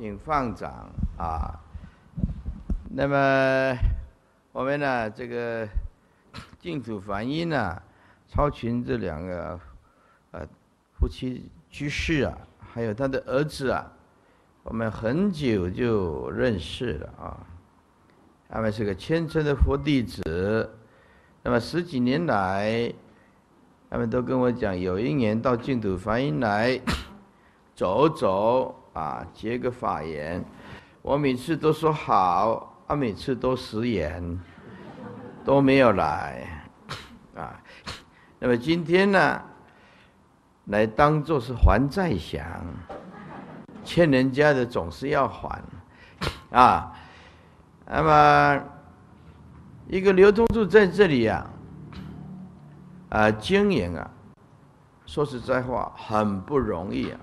请放掌啊。那么我们呢，这个净土梵音呢，超群这两个呃夫妻居士啊，还有他的儿子啊，我们很久就认识了啊。他们是个虔诚的佛弟子，那么十几年来，他们都跟我讲，有一年到净土梵音来走走。啊，结个法言，我每次都说好，啊，每次都食言，都没有来，啊，那么今天呢，来当做是还债想，欠人家的总是要还，啊，那么一个流通处在这里啊，啊，经营啊，说实在话，很不容易啊。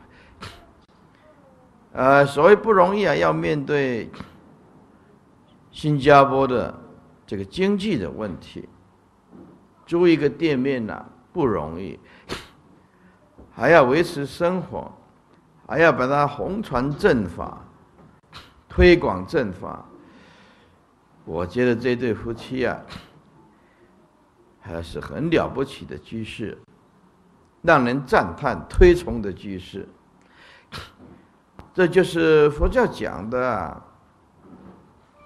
呃，所谓不容易啊，要面对新加坡的这个经济的问题，租一个店面呐不容易，还要维持生活，还要把它红传正法，推广正法。我觉得这对夫妻啊，还是很了不起的居士，让人赞叹推崇的居士。这就是佛教讲的，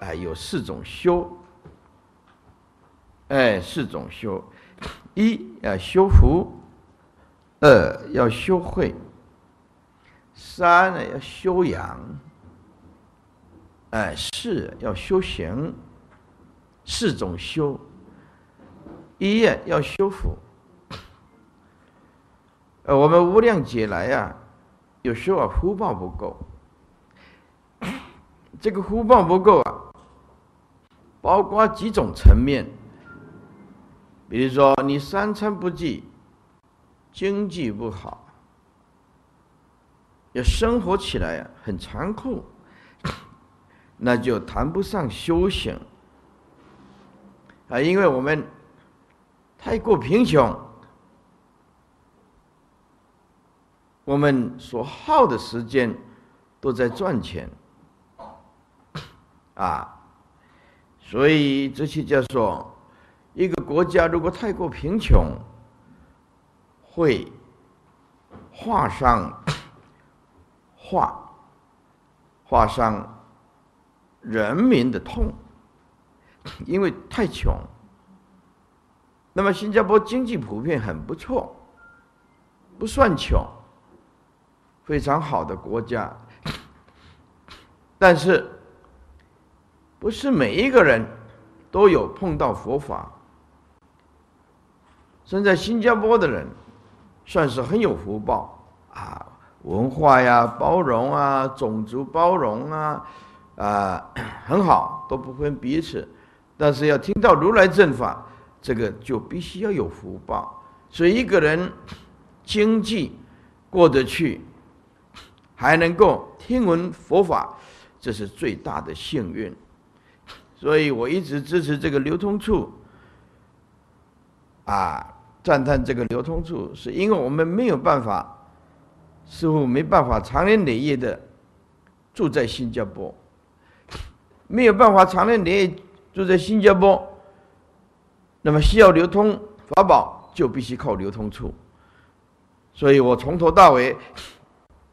哎，有四种修，哎，四种修：一要修福，二要修慧，三呢要修养，哎，四要修行。四种修，一要修福。呃，我们无量劫来呀。有时候啊，福报不够，这个福报不够啊，包括几种层面。比如说，你三餐不济，经济不好，要生活起来呀很残酷，那就谈不上修行啊，因为我们太过贫穷。我们所耗的时间都在赚钱啊，所以这些叫做一个国家如果太过贫穷，会划上划划上人民的痛，因为太穷。那么新加坡经济普遍很不错，不算穷。非常好的国家，但是不是每一个人都有碰到佛法。生在新加坡的人算是很有福报啊，文化呀、包容啊、种族包容啊，啊很好，都不分彼此。但是要听到如来正法，这个就必须要有福报。所以一个人经济过得去。还能够听闻佛法，这是最大的幸运。所以我一直支持这个流通处，啊，赞叹这个流通处，是因为我们没有办法，似乎没办法长年累月的住在新加坡，没有办法长年累月住在新加坡，那么需要流通法宝，就必须靠流通处。所以我从头到尾。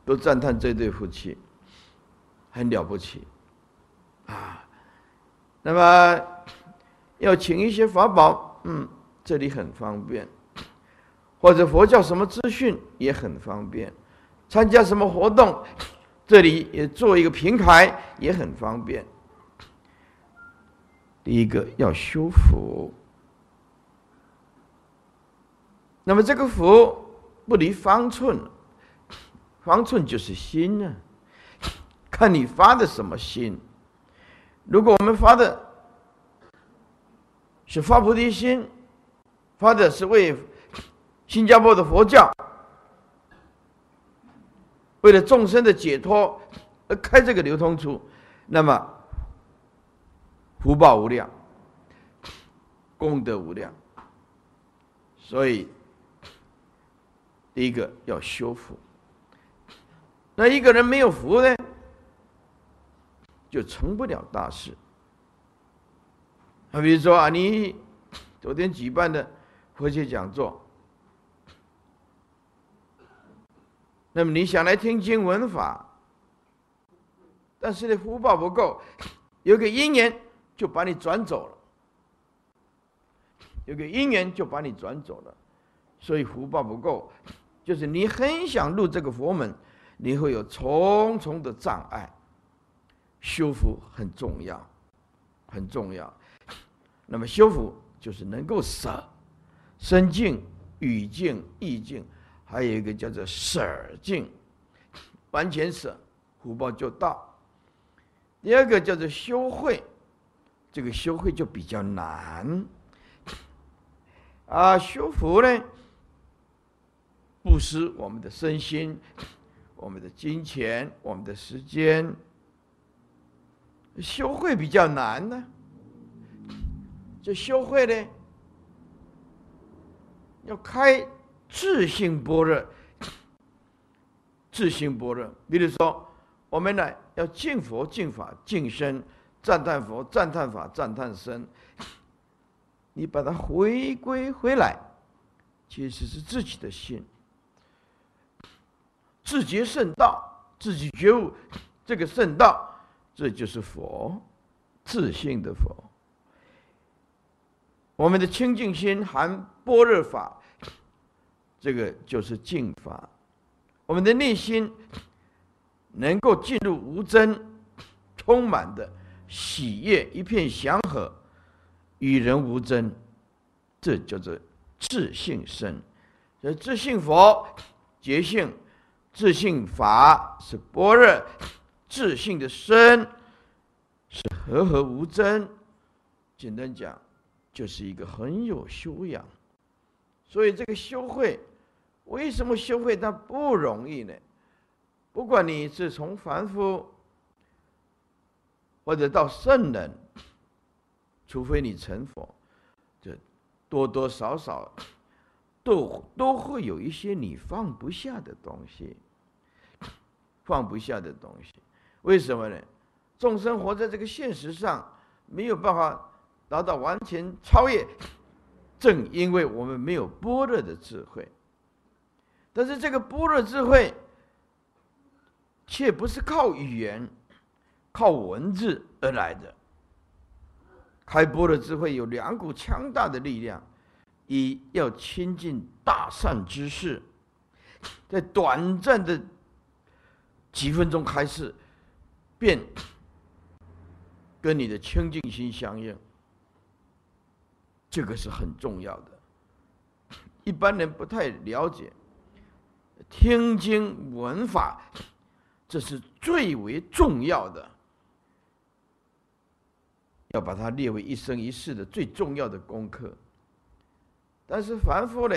都赞叹这对夫妻很了不起啊！那么要请一些法宝，嗯，这里很方便；或者佛教什么资讯也很方便；参加什么活动，这里也做一个平台也很方便。第一个要修福，那么这个福不离方寸。方寸就是心呢，看你发的什么心。如果我们发的是发菩提心，发的是为新加坡的佛教，为了众生的解脱而开这个流通处，那么福报无量，功德无量。所以，第一个要修复。那一个人没有福呢？就成不了大事。啊，比如说啊，你昨天举办的佛学讲座，那么你想来听经闻法，但是呢福报不够，有个因缘就把你转走了，有个因缘就把你转走了，所以福报不够，就是你很想入这个佛门，你会有重重的障碍，修复很重要，很重要。那么修复就是能够舍身境、语境、意境，还有一个叫做舍境，完全舍，福报就到。第二个叫做修慧，这个修慧就比较难。啊，修福呢，不失我们的身心、我们的金钱、我们的时间，修会比较难呢。这修会呢，要开自性般若，自性般若。比如说，我们呢要敬佛、敬法、敬身，赞叹佛、赞叹法、赞叹身。你把它回归回来，其实是自己的心，自觉圣道，自己觉悟这个圣道，这就是佛，自信的佛。我们的清净心含般若法，这个就是净法。我们的内心能够进入无争，充满的喜悦，一片祥和，与人无争，这叫做自信身。所以自信佛觉性，自信法是般若，自信的身是和合无争。简单讲。就是一个很有修养，所以这个修会，为什么修会它不容易呢？不管你是从凡夫，或者到圣人，除非你成佛，这多多少少都都会有一些你放不下的东西，放不下的东西。为什么呢？众生活在这个现实上，没有办法。达到完全超越，正因为我们没有般若的智慧，但是这个般若智慧，却不是靠语言、靠文字而来的。开般若智慧有两股强大的力量：一要亲近大善之事，在短暂的几分钟开始，便跟你的清净心相应。这个是很重要的，一般人不太了解。听经闻法，这是最为重要的，要把它列为一生一世的最重要的功课。但是凡夫呢，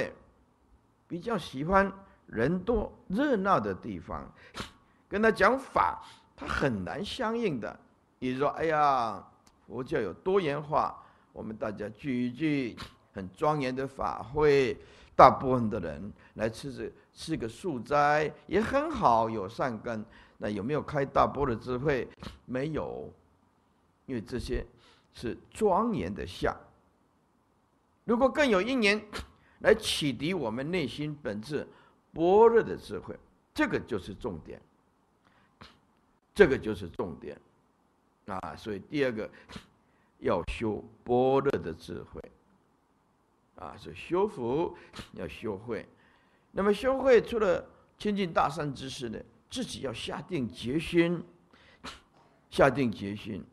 比较喜欢人多热闹的地方，跟他讲法，他很难相应的。比如说，哎呀，佛教有多元化。我们大家聚一聚，很庄严的法会，大部分的人来吃这吃个素斋也很好，有善根。那有没有开大波的智慧？没有，因为这些是庄严的相。如果更有因缘 来启迪我们内心本质般若的智慧，这个就是重点，这个就是重点啊！所以第二个。要修般若的智慧，啊，是修福要修慧。那么修慧除了亲近大善之事呢，自己要下定决心，下定决心，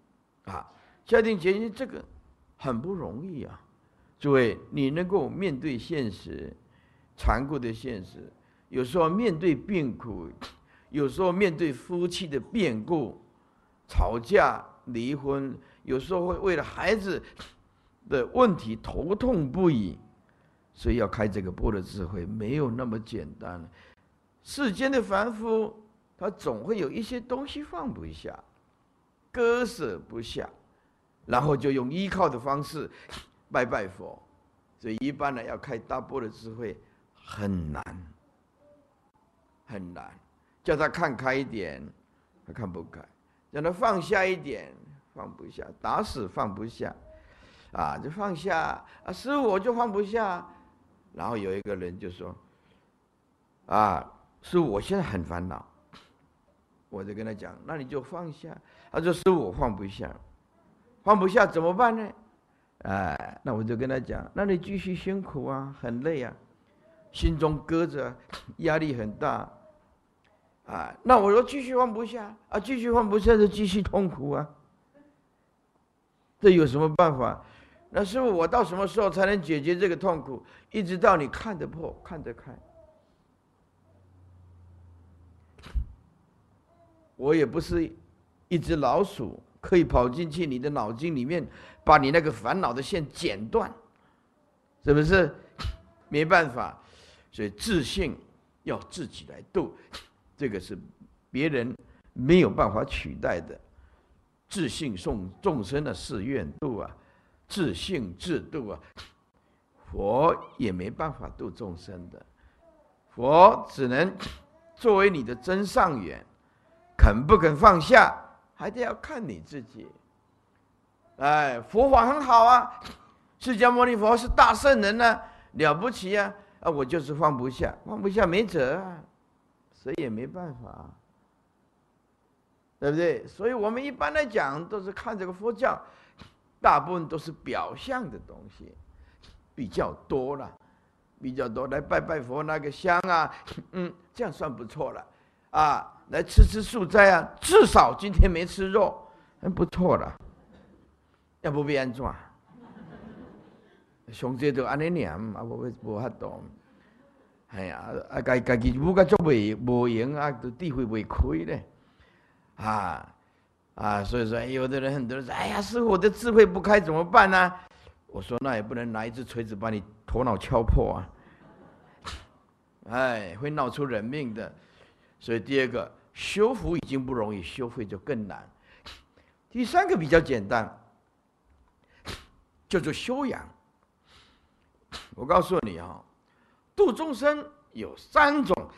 啊，下定决心这个很不容易啊。诸位，你能够面对现实，残酷的现实，有时候面对病苦，有时候面对夫妻的变故，吵架、离婚。有时候会为了孩子的问题头痛不已，所以要开这个波的智慧没有那么简单。世间的凡夫，他总会有一些东西放不下，割舍不下，然后就用依靠的方式拜拜佛。所以一般呢，要开大波的智慧很难，很难。叫他看开一点，他看不开；让他放下一点，放不下，打死放不下，啊，就放下啊，师傅我就放不下。然后有一个人就说：“啊，师傅，我现在很烦恼。”我就跟他讲：“那你就放下。”他说：“师傅，我放不下，放不下怎么办呢？”哎，那我就跟他讲：“那你继续辛苦啊，很累啊，心中搁着，压力很大。”啊，那我说继续放不下啊，继续放不下就继续痛苦啊。这有什么办法？那师傅，我到什么时候才能解决这个痛苦？一直到你看得破、看得开。我也不是一只老鼠，可以跑进去你的脑筋里面，把你那个烦恼的线剪断，是不是？没办法，所以自信要自己来度，这个是别人没有办法取代的。自信送众生的誓愿度啊！自信自度啊，佛也没办法度众生的，佛只能作为你的真上缘，肯不肯放下，还得要看你自己。哎，佛法很好啊，释迦牟尼佛是大圣人呢，了不起啊！啊，我就是放不下，放不下没辙啊，谁也没办法，对不对？所以我们一般来讲都是看这个佛教。大部分都是表象的东西，比较多了，比较多来拜拜佛那个香啊，嗯，这样算不错了，啊，来吃吃素斋啊，至少今天没吃肉，很不错了，要不变安怎？上这都安尼念，啊，无无法度，哎呀，啊，家家己无个做未无用啊，都智慧未开咧，啊。啊，所以说有的人很多人说：“哎呀，师傅，我的智慧不开怎么办呢？”我说：“那也不能拿一只锤子把你头脑敲破啊！”哎，会闹出人命的。所以第二个修福已经不容易，修慧就更难。第三个比较简单，叫做修养。我告诉你啊，度众生有三种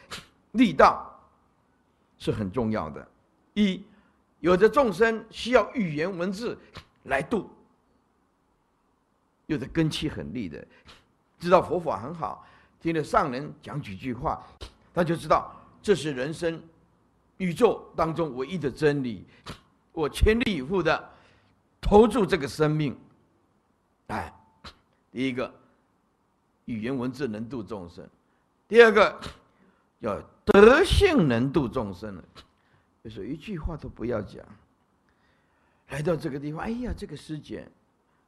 力道是很重要的。一有的众生需要语言文字来度，有的根气很利的，知道佛法很好，听了上人讲几句话，他就知道这是人生宇宙当中唯一的真理，我全力以赴的投注这个生命。哎，第一个语言文字能度众生，第二个要德性能度众生了。就说一句话都不要讲。来到这个地方，哎呀，这个师姐，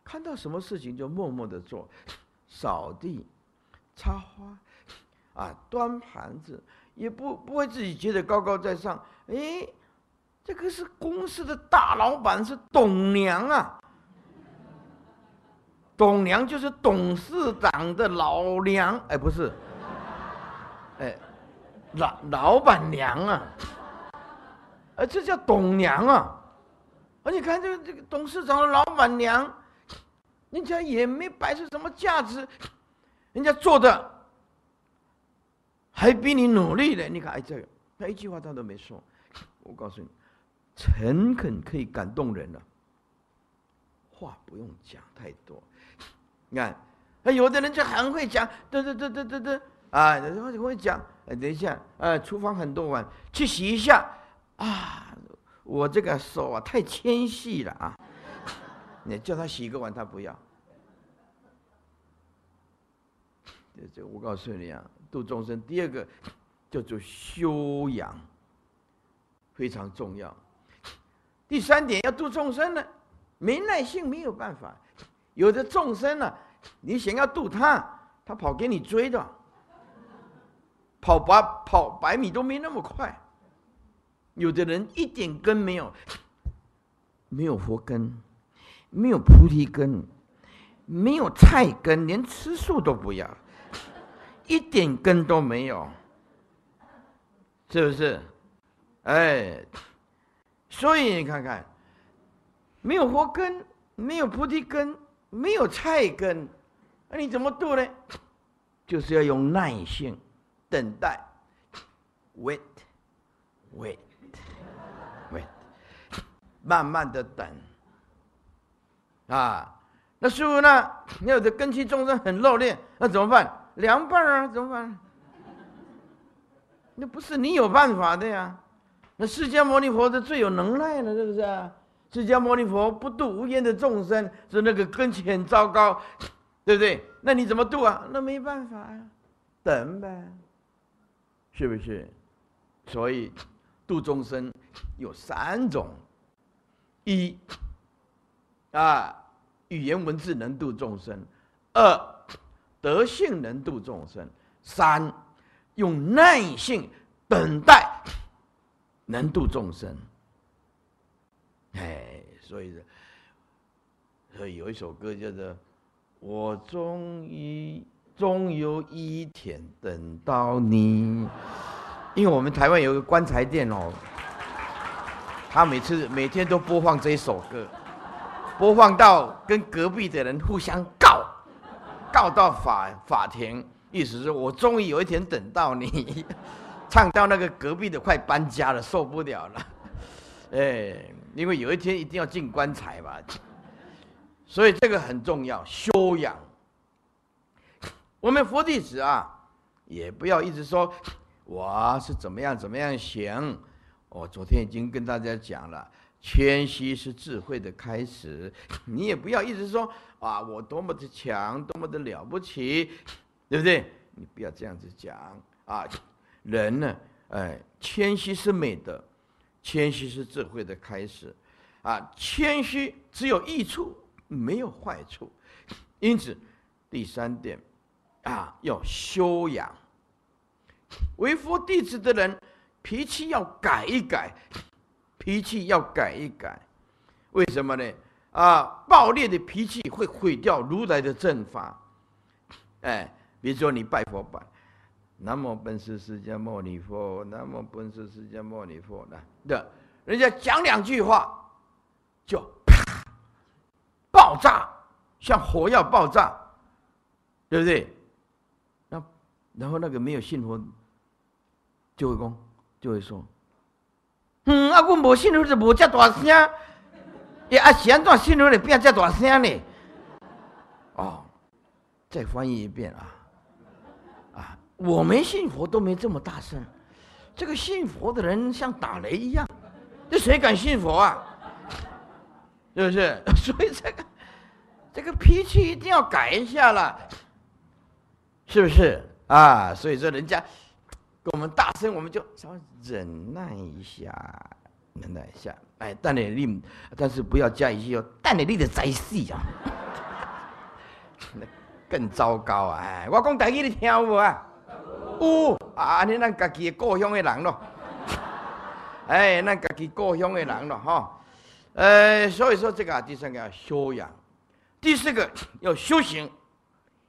看到什么事情就默默的做，扫地、插花，啊，端盘子，也不不会自己觉得高高在上。哎，这个是公司的大老板，是董娘啊。董娘就是董事长的老娘，哎，不是，哎，老老板娘啊。这叫董娘啊！啊，你看这个这个董事长的老板娘，人家也没摆出什么架子，人家做的还比你努力的。你看，哎，这个他一句话他都没说。我告诉你，诚恳可以感动人了，话不用讲太多。你看，啊，有的人就很会讲，对对对对对对，啊，然后就会讲，哎，等一下，呃，厨房很多碗，去洗一下。啊，我这个手啊太纤细了啊！你叫他洗一个碗，他不要。这这，我告诉你啊，度众生第二个叫做修养，非常重要。第三点要度众生呢，没耐性没有办法。有的众生呢，你想要度他，他跑给你追的，跑百跑百米都没那么快。有的人一点根没有，没有佛根，没有菩提根，没有菜根，连吃素都不要，一点根都没有，是不是？哎，所以你看看，没有佛根，没有菩提根，没有菜根，那你怎么度呢？就是要用耐性等待，wait，wait，wait，。慢慢的等。啊，那师傅呢？有的根器众生很热烈，那怎么办？凉拌啊，怎么办？那不是你有办法的呀。那释迦牟尼佛是最有能耐了，是不是？释迦牟尼佛不度无厌的众生，是那个根器很糟糕，对不对？那你怎么度啊？那没办法呀，等呗，是不是？所以度众生有三种：一啊，语言文字能度众生；二，德性能度众生；三，用耐性等待。能度众生，哎，所以，所以有一首歌叫做《我终于终有一天等到你》，因为我们台湾有个棺材店哦，他每次每天都播放这一首歌，播放到跟隔壁的人互相告，到法法庭，意思是我终于有一天等到你。唱到那个隔壁的快搬家了，受不了了，哎，因为有一天一定要进棺材吧，所以这个很重要，修养。我们佛弟子啊，也不要一直说 我是怎么样怎么样行。我昨天已经跟大家讲了，谦虚是智慧的开始。你也不要一直说啊，我多么的强，多么的了不起，对不对？你不要这样子讲啊。人呢，哎，谦虚是美德，谦虚是智慧的开始，啊，谦虚只有益处，没有坏处，因此，第三点，啊，要修养。为佛弟子的人，脾气要改一改，脾气要改一改，为什么呢？啊，暴烈的脾气会毁掉如来的正法，哎，比如说你拜佛拜。南无本师释迦牟尼佛，南无本师释迦牟尼佛。来，的，人家讲两句话，就啪，爆炸，像火药爆炸，对不对？那然后那个没有信佛，就会讲，就会说，嗯，啊，我无信佛就无这大声，也啊，是安怎信佛的变这大声呢？哦，再翻译一遍啊。啊我们信佛都没这么大声，这个信佛的人像打雷一样，这谁敢信佛啊？是不是？所以这个这个脾气一定要改一下了，是不是啊？所以说人家跟我们大声，我们就稍微忍耐一下，忍耐一下。哎，但你力，但是不要加一句“但你力”的灾戏啊，更糟糕啊！我讲大家你听有无啊？有啊，安尼咱家己的故乡的人咯，哎，咱家己故乡的人咯，哈，呃，所以说这个啊第三个要修养，第四个要修行，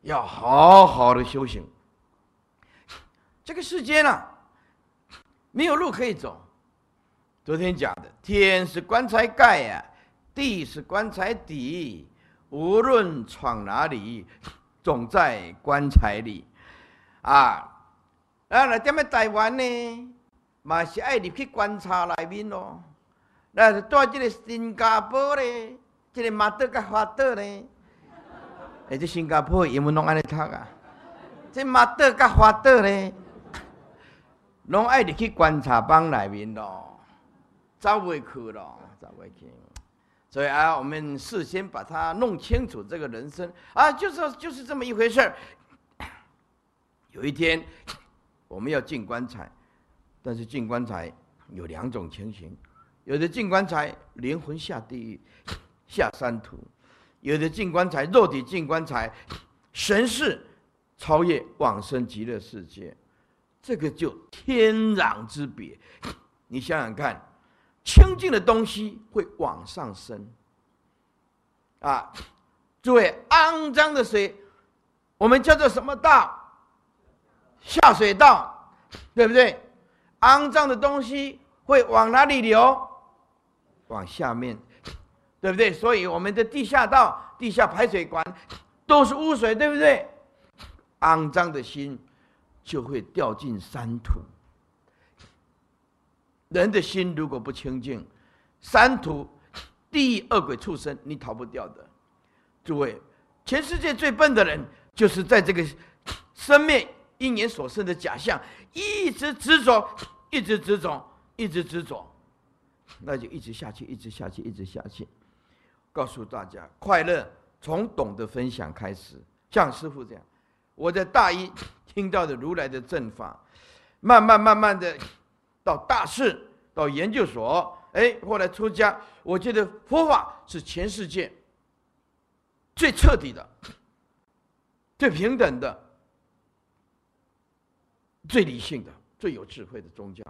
要好好的修行。这个世间啊，没有路可以走。昨天讲的，天是棺材盖呀，地是棺材底，无论闯哪里，总在棺材里，啊。啊，来踮咧台湾呢，嘛是爱入去观察内面咯。那是在这个新加坡咧，这个马德甲法德咧，哎，这新加坡英文拢安尼读啊。这马德甲法德咧，拢爱入去观察帮内面咯，走袂去咯，走袂去。所以啊，我们事先把它弄清楚，这个人生啊，就是就是这么一回事儿。有一天。我们要进棺材，但是进棺材有两种情形：有的进棺材灵魂下地狱、下三途；有的进棺材肉体进棺材，神识超越往生极乐世界。这个就天壤之别。你想想看，清净的东西会往上升，啊，诸位，肮脏的水，我们叫做什么道？下水道，对不对？肮脏的东西会往哪里流？往下面，对不对？所以我们的地下道、地下排水管都是污水，对不对？肮脏的心就会掉进山土。人的心如果不清净，山土地狱、恶鬼、畜生，你逃不掉的。诸位，全世界最笨的人，就是在这个生命一年所生的假象，一直执着，一直执着，一直执着，那就一直下去，一直下去，一直下去。告诉大家，快乐从懂得分享开始。像师傅这样，我在大一听到的如来的正法，慢慢慢慢的到大四，到研究所，哎，后来出家，我觉得佛法是全世界。最彻底的、最平等的、最理性的、最有智慧的宗教，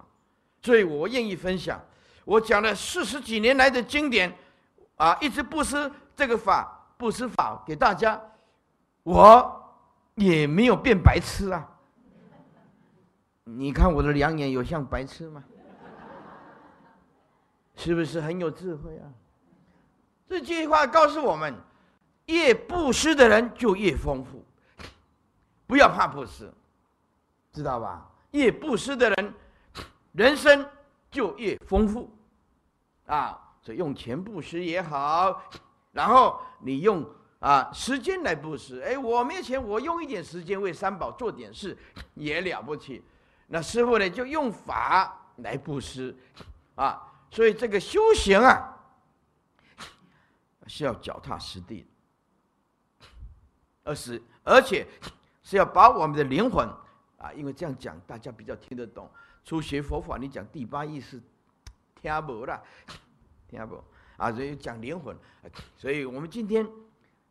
所以我愿意分享。我讲了四十几年来的经典，啊，一直布施这个法、布施法给大家，我也没有变白痴啊。你看我的两眼有像白痴吗？是不是很有智慧啊？这句话告诉我们。越布施的人就越丰富，不要怕布施，知道吧？越布施的人，人生就越丰富，啊，所以用钱布施也好，然后你用啊时间来布施，哎，我没有钱，我用一点时间为三宝做点事 也了不起。那师傅呢，就用法来布施，啊，所以这个修行啊，是要脚踏实地。而是，而且是要把我们的灵魂啊，因为这样讲大家比较听得懂。初学佛法，你讲第八意识，听不啦，听不啊？所以讲灵魂，所以我们今天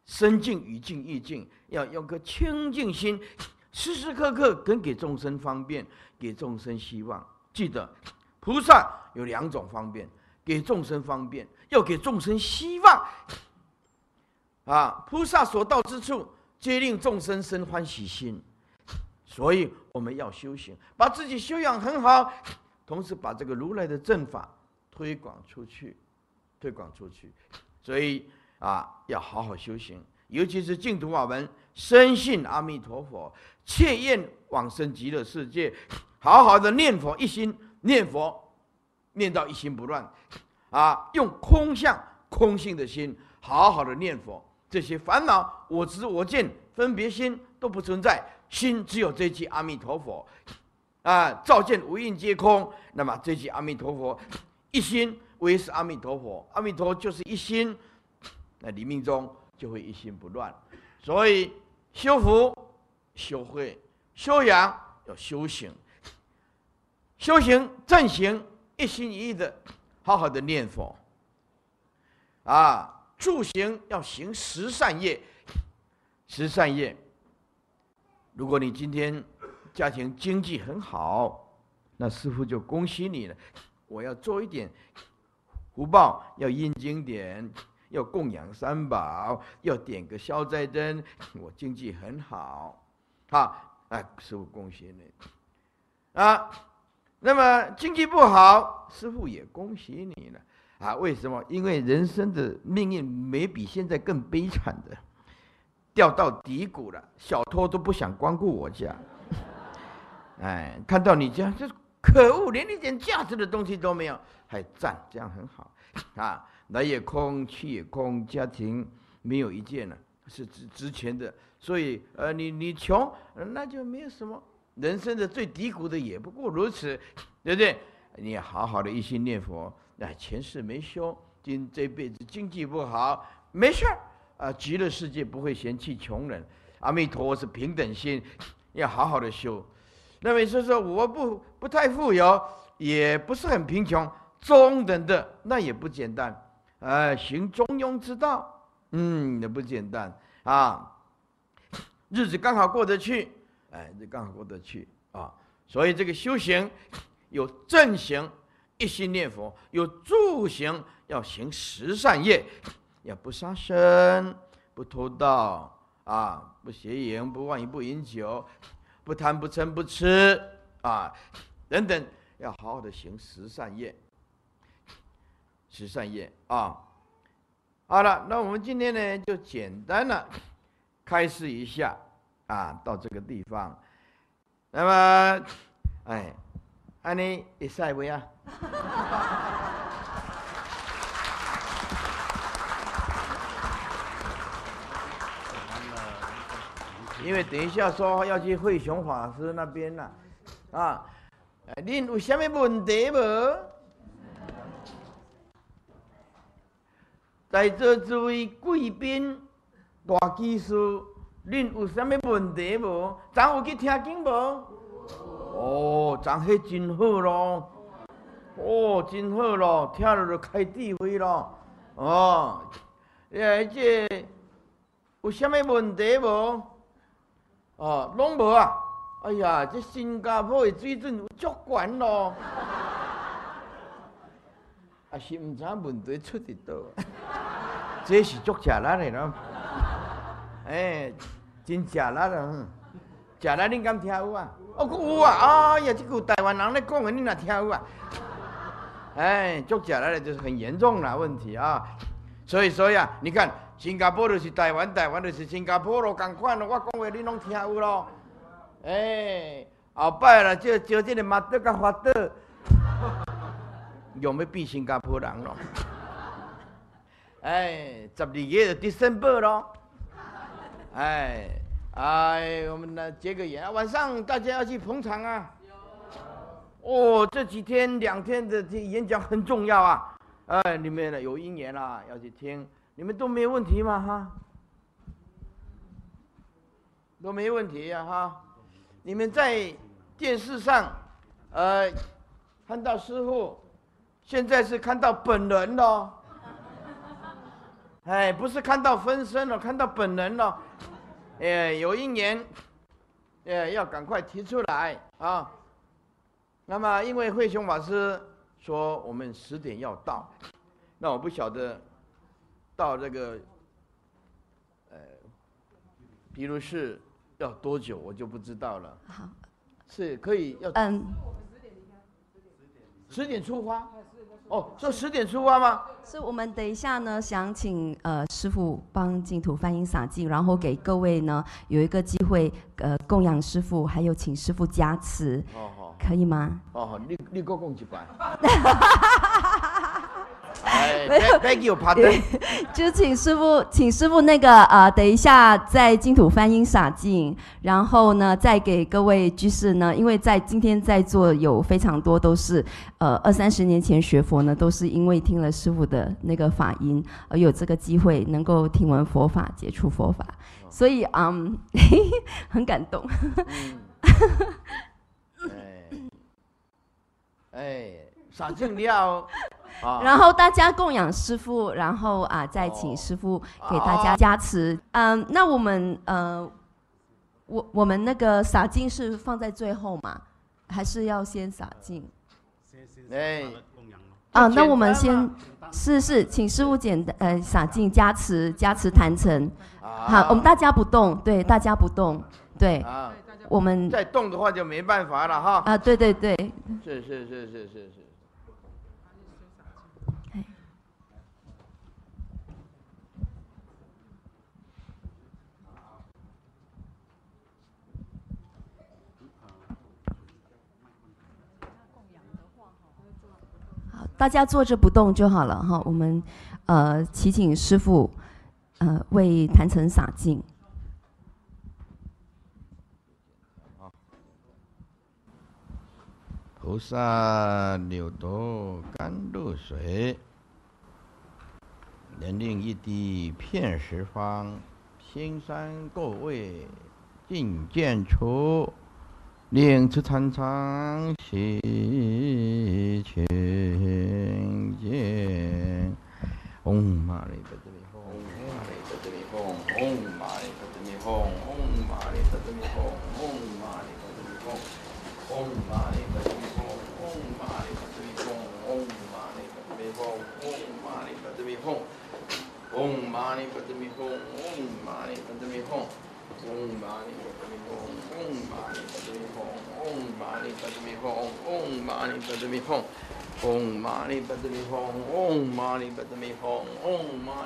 身境语境意境，要用个清净心，时时刻刻跟给众生方便，给众生希望。记得，菩萨有两种方便：给众生方便，要给众生希望。啊，菩萨所到之处。皆令众生生欢喜心，所以我们要修行，把自己修养很好，同时把这个如来的正法推广出去，推广出去。所以啊，要好好修行，尤其是净土法门，深信阿弥陀佛，切愿往生极乐世界，好好的念佛，一心念佛，念到一心不乱，啊，用空相空性的心，好好的念佛。这些烦恼，我执我见分别心都不存在，心只有这句阿弥陀佛，啊，照见无印皆空。那么这句阿弥陀佛，一心唯是阿弥陀佛，阿弥陀就是一心，那你命中就会一心不乱。所以修福、修慧、修养要修行，修行正行，一心一意的好好的念佛，啊。助行要行十善业，十善业。如果你今天家庭经济很好，那师傅就恭喜你了。我要做一点福报，要印经典，要供养三宝，要点个消灾灯。我经济很好，好，哎，师傅恭喜你啊。那么经济不好，师傅也恭喜你了。啊，为什么？因为人生的命运没比现在更悲惨的，掉到低谷了，小偷都不想光顾我家。哎，看到你家，这可恶，连一点价值的东西都没有，还赞，这样很好啊。来也空，去也空，家庭没有一件呢是值值钱的，所以呃，你你穷，那就没有什么。人生的最低谷的也不过如此，对不对？你好好的一心念佛。那，前世没修，今这辈子经济不好，没事儿啊。极乐世界不会嫌弃穷人，阿弥陀佛是平等心，要好好的修。那么你说说，我不不太富有，也不是很贫穷，中等的那也不简单。哎，行中庸之道，嗯，也不简单啊。日子刚好过得去，哎，这刚好过得去啊。所以这个修行有正行。一心念佛，有助行，要行十善业，要不杀生，不偷盗，啊，不邪淫，不妄语，不饮酒，不贪，不嗔，不吃，啊，等等，要好好的行十善业。慈善业啊，好了，那我们今天呢，就简单的 开始一下啊，到这个地方，那么，哎，安尼一塞不呀。因为等一下说要去慧雄法师那边了啊，呃，你有什么问题不？在座诸位贵宾、大技师，恁有啥物问题无？咱有去听经无？哦，咱迄真好咯，哦，真好咯，听了就开智慧咯，哦，哎，这有啥物问题无？哦，拢无啊！哎呀，这新加坡的水准有足悬咯，啊是毋知问题出伫倒，这是足食力的咯，哎，真食力啊！食力恁敢听有啊？哦，有啊！哎呀，这句台湾人咧讲的，恁若听有啊？哎，足食力的就是很严重啦问题啊！所以说呀，你看。新加坡就是台湾，台湾就是新加坡咯，共款咯。我讲话你拢听有咯。哎，后摆啦，就就这个马德甲法德，用要变新加坡人咯。哎，十二月就 December 咯。哎，哎，我们来接个缘，晚上大家要去捧场啊。哦，这几天两天的这演讲很重要啊。哎，你们有姻缘啦，要去听。你们都没问题吗？哈，都没问题呀！哈，你们在电视上，呃，看到师傅，现在是看到本人了。哎，不是看到分身了，看到本人了。哎，有一年，哎，要赶快提出来啊。那么，因为慧雄法师说我们十点要到，那我不晓得。到这个，呃，比如是要多久，我就不知道了。好，是可以要嗯，十点出发。哦，是十点出发吗？是我们等一下呢，想请呃师傅帮净土翻音洒净，然后给各位呢有一个机会呃供养师傅，还有请师傅加持。哦好，可以吗？哦你你给我讲一半。没有，对，就请师傅，请师傅那个呃，等一下在净土翻音洒净，然后呢，再给各位居士呢，因为在今天在座有非常多都是呃二三十年前学佛呢，都是因为听了师傅的那个法音而有这个机会能够听闻佛法、接触佛法，所以嗯，很感动。哎，哎，洒净了。然后大家供养师傅，然后啊，再请师傅给大家加持。嗯，那我们呃，我我们那个洒净是放在最后嘛，还是要先洒净？哎，啊，那我们先是是，请师傅简单呃洒净加持加持坛城。好，我们大家不动，对，大家不动，对，我们再动的话就没办法了哈。啊，对对对，是是是是是是。大家坐着不动就好了哈。我们呃，祈请师傅呃为坛城洒净。菩萨流多甘露水，年令一滴遍十方，心山各位尽见出。莲池长长喜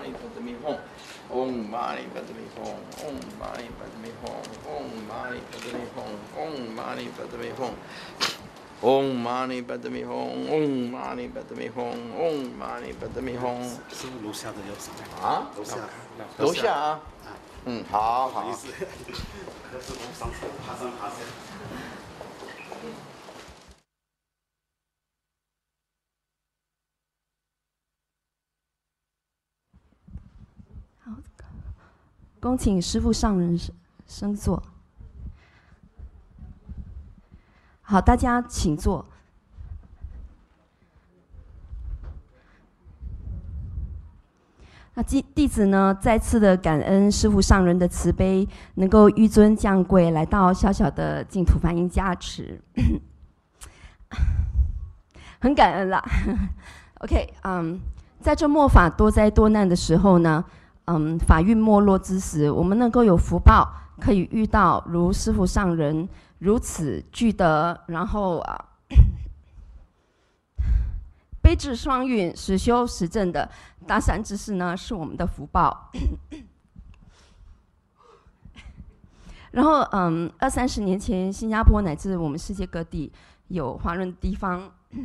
mani padme hum. Om mani padme hum. Om mani padme hum. Om mani 咪吽是不是楼下的要上来？啊，楼下，楼下啊。嗯，好好。意思，上爬上。下。恭请师父上人升座。好，大家请坐。那弟弟子呢，再次的感恩师父上人的慈悲，能够纡尊降贵来到小小的净土梵音加持，很感恩啦。OK，嗯、在这末法多灾多难的时候呢，嗯，法运没落之时，我们能够有福报，可以遇到如师父上人如此具德，然后啊，悲智双运、实修实证的大善之事呢，是我们的福报。然后，嗯，二三十年前，新加坡乃至我们世界各地有华人地方，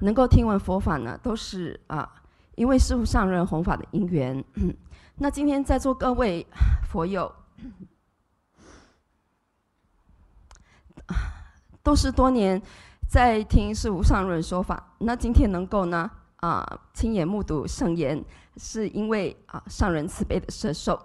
能够听闻佛法呢，都是啊，因为师父上人弘法的因缘。那今天在座各位 佛友，都是多年在听师父上人说法，那今天能够呢啊亲眼目睹圣言，是因为啊上人慈悲的摄受。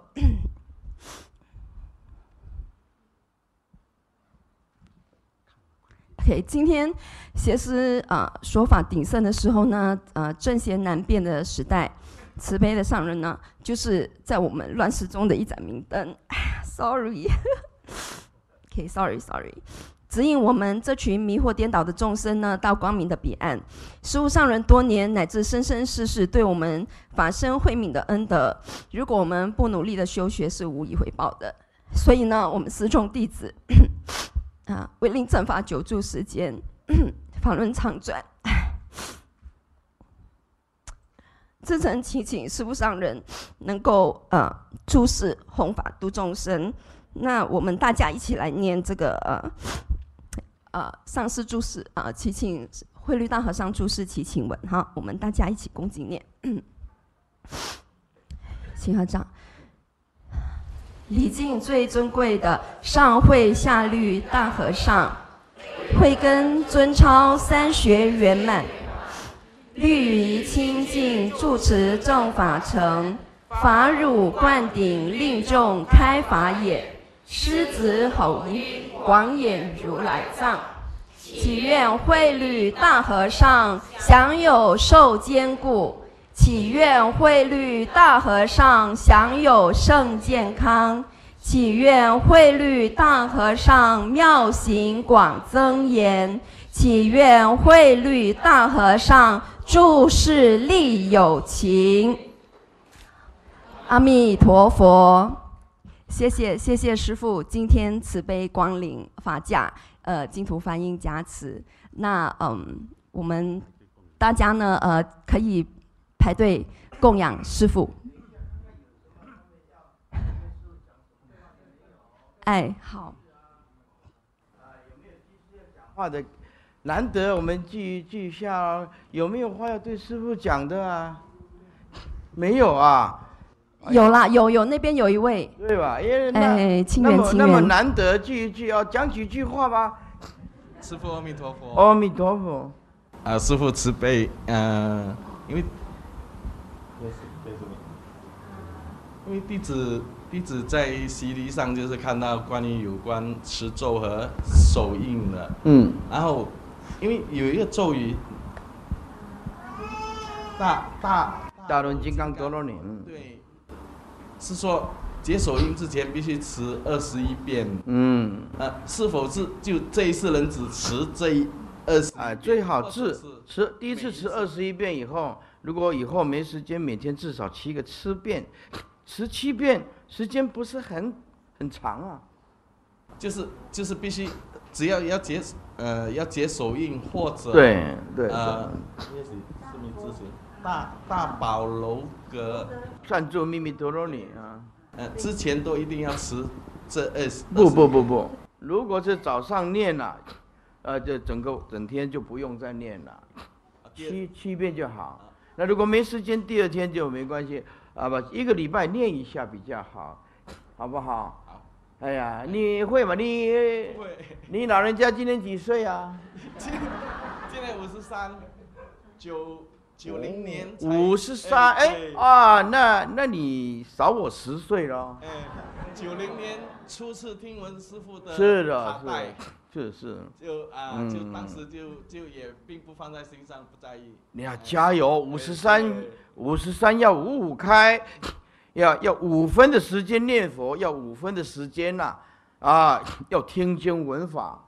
OK，今天邪师啊说法鼎盛的时候呢，呃正邪难辨的时代，慈悲的上人呢，就是在我们乱世中的一盏明灯。Sorry，OK，Sorry，Sorry，指引我们这群迷惑颠倒的众生呢，到光明的彼岸。师父上人多年乃至生生世世对我们法身慧敏的恩德，如果我们不努力的修学，是无以回报的。所以呢，我们师众弟子啊，为令正法久住世间，法轮常转。自诚祈请师父上人能够呃注释弘法度众生。那我们大家一起来念这个呃呃上师注释啊，祈请慧律大和尚注释祈请文哈，我们大家一起恭敬念。请合掌。礼敬最尊贵的上慧下律大和尚，慧根尊超，三学圆满。律仪清净，住持正法成，法乳灌顶，令众开法眼。狮子吼音，广演如来藏。祈愿慧律大和尚享有寿坚固，祈愿慧律大和尚享有圣健康，祈愿慧律大和尚妙行广增延，祈愿慧律大和尚注释利有情。阿弥陀佛。谢谢谢谢师父今天慈悲光临法驾，呃，净土梵音加持。那嗯，我们大家呢，呃，可以排队供养师父。哎，好，话的难得，我们记记一下哦。有没有话要对师傅讲的啊？没有啊，有啦，有有，那边有一位，对吧？因为那、哎，清源清那么那么，难得聚一聚，要讲几句话吧。师父阿弥陀佛。阿弥陀佛。啊，师父慈悲，呃，因为因为弟子弟子在 CD 上就是看到关于有关持咒和手印的，嗯，然后因为有一个咒语，大大大。轮金刚多罗尼。嗯。对，是说解手印之前必须持二十一遍，嗯，呃，是否是就这一次能只持这一二十？哎，最好是或者是吃第一次吃二十一遍以后，如果以后没时间，每天至少七个吃遍，十七遍，时间不是很很长啊。就是就是必须，只要要解呃要解手印或者对对，呃，也许是名字是大大宝楼阁。赞助秘密陀罗尼啊。呃之前都一定要持这二十不不不不，如果是早上念了，呃，就整个整天就不用再念了，七七遍就好。那如果没时间，第二天就没关系啊，不，一个礼拜练一下比较好，好不好？好，哎呀，你会吗？你会，你老人家今年几岁啊？今今年五十三，九九零年五十三，哎啊，那那你少我十岁了。哎，九零年初次听闻师傅的是的，卡带，是是是，就啊、嗯就当时就就也并不放在心上，不在意。你要加油，五十三，五十三要五五开，要要五分的时间念佛，要五分的时间呐、啊，要听经闻法，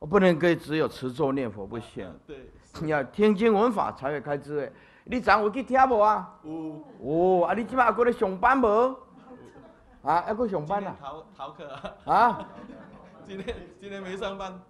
我不能够只有持咒念佛不行，对，你要听经闻法才会开智慧。你昨有去听无啊？有哦，啊，你即摆还搁咧上班无？啊，还搁上班啊？逃逃课啊，啊，今天今天没上班，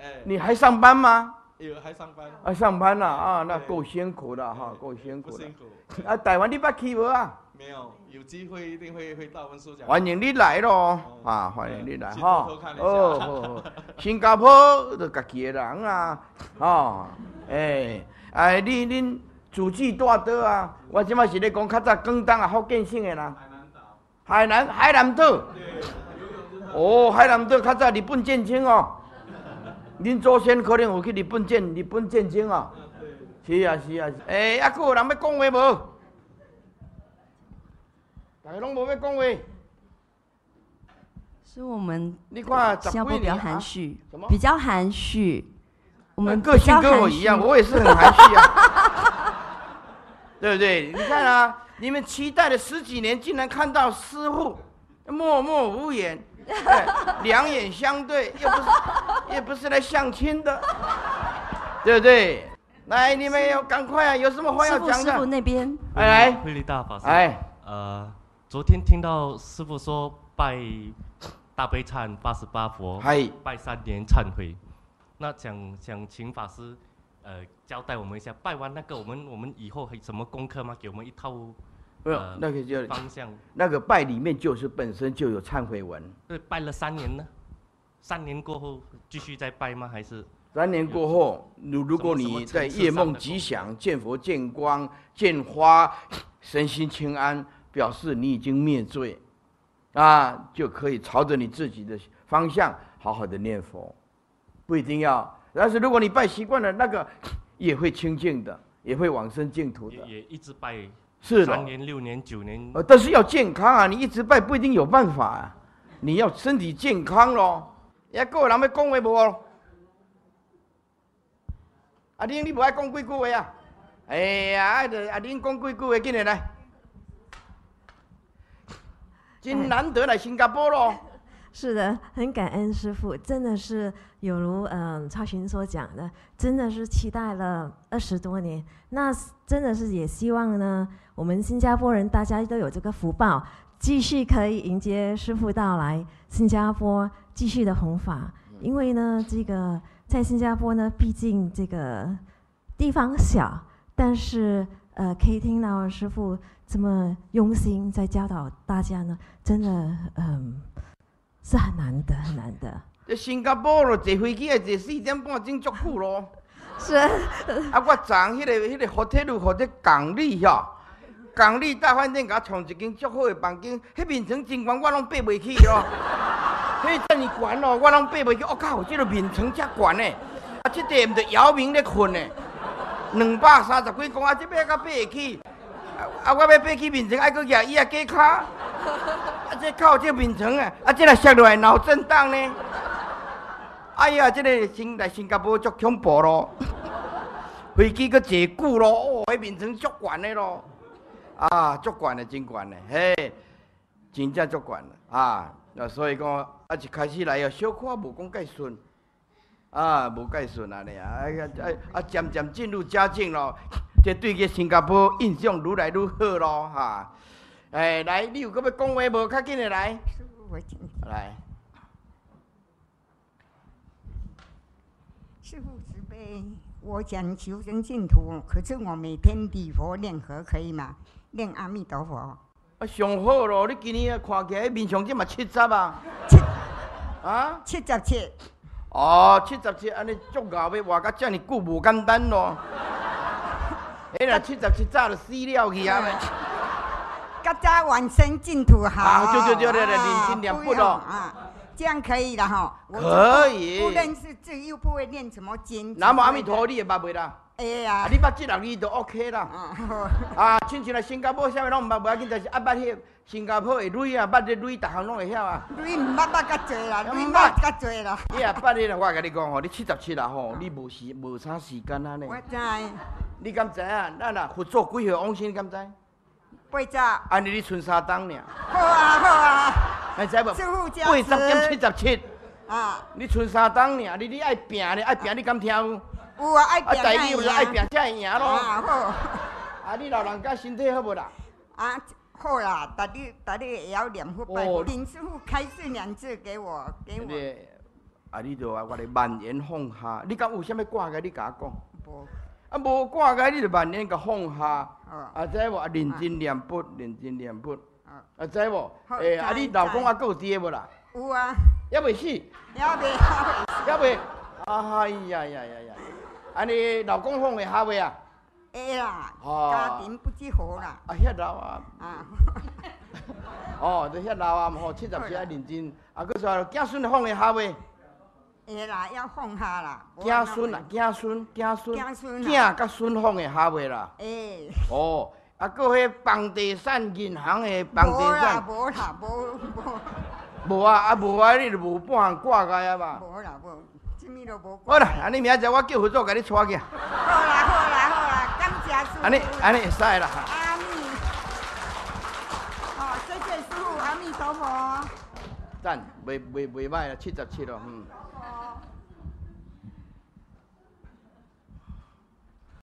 哎，你还上班吗？有还上班，啊，上班了啊，那够辛苦的哈，够辛苦的不辛。苦，啊，台湾你捌去无啊？没有有机会一定会会到温书讲。欢迎你来咯，哦啊，欢迎你来哈哦，好好 新加坡就家己的人啊，哦，哎，哎，你恁祖籍大倒啊？我即摆是咧讲较早广东啊福建省的啦。海南海南岛。哦，海南岛较早日本战争哦。恁祖先可能有去日本战日本战争哦。是啊是啊，诶、啊，还有人要讲话无？大家拢无要讲话。是我们你看十新加坡比较含蓄比较含蓄。我们个性跟我一样，我也是很含蓄啊，对不对？你看啊，你们期待了十几年，竟然看到师傅默默无言，哎两眼相对，又不是也不是来相亲的，对不对？来，你们要赶快啊，有什么话师傅师傅要讲的？那边哎来，慧力大法师，哎，呃，昨天听到师傅说拜大悲忏八十八佛，嗨，拜三年忏悔，那想想请法师，呃，交代我们一下，拜完那个我们我们以后还有什么功课吗？给我们一套不是呃那个就方向。那个拜里面就是本身就有忏悔文。对，拜了三年呢，三年过后继续再拜吗？还是三年过后，如如果你在夜梦吉祥、见佛见光、见花，身心清安，表示你已经灭罪，啊，就可以朝着你自己的方向好好的念佛，不一定要。但是如果你拜习惯了，那个也会清净的，也会往生净土的也。也一直拜是的，三年、六年、九年？呃，但是要健康啊！你一直拜不一定有办法啊，你要身体健康咯。也各位人要讲话无？阿玲，你无爱讲几句话啊？哎呀，爱着阿玲讲几句话，紧来来。真难得来新加坡咯。是的，很感恩师傅，真的是有如嗯超群所讲的，真的是期待了二十多年。那真的是也希望呢，我们新加坡人大家都有这个福报，继续可以迎接师傅到来新加坡，继续的弘法。因为呢，这个在新加坡呢，毕竟这个地方小，但是呃，可以听到师傅这么用心在教导大家呢，真的嗯。是很难得，很难得。这新加坡咯，坐飞机要坐四点半钟足久咯。是，啊，我昨迄、个迄、个 hotel 有或者港里吼，港里大饭店甲我创一间足好的房间，迄面床真悬，我拢爬袂起咯。迄遮尔悬咯，我拢爬袂起。我、靠，即、个面床遮悬诶，啊，即块毋着姚明咧困呢，两百三十几公啊，即摆甲爬会起。啊，啊，我要爬起面床，爱搁举伊啊假骹。啊，这靠这面床啊，啊，这来摔落来脑震荡呢。哎呀，这个新来新加坡足恐怖咯，飞机搁坐久咯，哦，迄面床足悬的咯，啊，足悬的，真悬的，嘿，真正足悬的。啊。那所以讲，啊，一开始来哦，小可无讲介顺，啊，无介顺啊，你啊，啊啊啊，渐渐进入佳境咯，这对个新加坡印象愈来愈好咯，哈、哎，来，你有搁要讲话无？较紧的来，来，师父慈悲。我讲求生净土，可是我每天礼佛念佛可以吗？念阿弥陀佛。啊，上好咯！你今年啊看起来面上即嘛七十啊，七啊？七十七，哦，七十七，安尼足牛要活到遮尔久无简单咯。迄若七十七早就死了去啊！较早完生净土好。啊对对对对对啊领经两不用步咯啊，这样可以了哈。我可以不认识字，又不会念什么经。南无阿弥陀佛，你也捌袂啦？哎呀啊，，你捌这六字就 OK 啦。啊，亲像来新加坡啥物拢毋捌，无要紧，但是啊捌迄新加坡的镭啊，捌这蕊，逐项拢会晓啊。镭唔捌捌较济啦，你嗯捌较济啦。你啊捌迄个，我甲你讲吼，你七十七啦吼，你无时无啥时间啊呢我。知你敢知啊？咱啊佛祖几岁往生？你敢知？八十，安尼你剩三档尔，好啊好啊，你知无？师傅加八十减七十七，啊，你剩三档尔，你你爱拼咧，爱拼，你敢听有？有啊爱啊，拼代志有就爱拼拼才会赢咯。啊好。啊，你老人家身体好无啦？啊，好啦，大你大你也要念佛拜哦佛，请师傅开示两字给我，给我。啊，你就啊，我咧万言放下。你敢有啥物挂个？你甲我讲。无，啊，无挂解，你就万言甲放下。哦，啊，知无？啊，认真念佛，认真念佛。啊，啊，知无？好诶，啊，知你老公知啊，还有伫无啦？有啊，还未死？要袂要还未？哎呀呀呀呀！安尼老公放会下未啊？袂，会啦，哦家庭不知好啦，啊，遐老啊，啊，哦，就遐老啊，吼，七十岁啊认真。啊，佮说囝孙放会下未？会啦，要放下啦。子孙啦，子孙，子孙，囝孙甲孙放会下袂啦？诶，哦，啊，佮迄房地产银行的房地无啦产，无啦无无无啊，啊无啊，你就无半项挂开啊嘛。无啦无，啥物都无。好啦，安尼明仔载我叫佛祖甲你带去。好啦好啦好啦，感谢师傅。安尼安尼会使啦。等，未未未歹啊，七十七咯，嗯。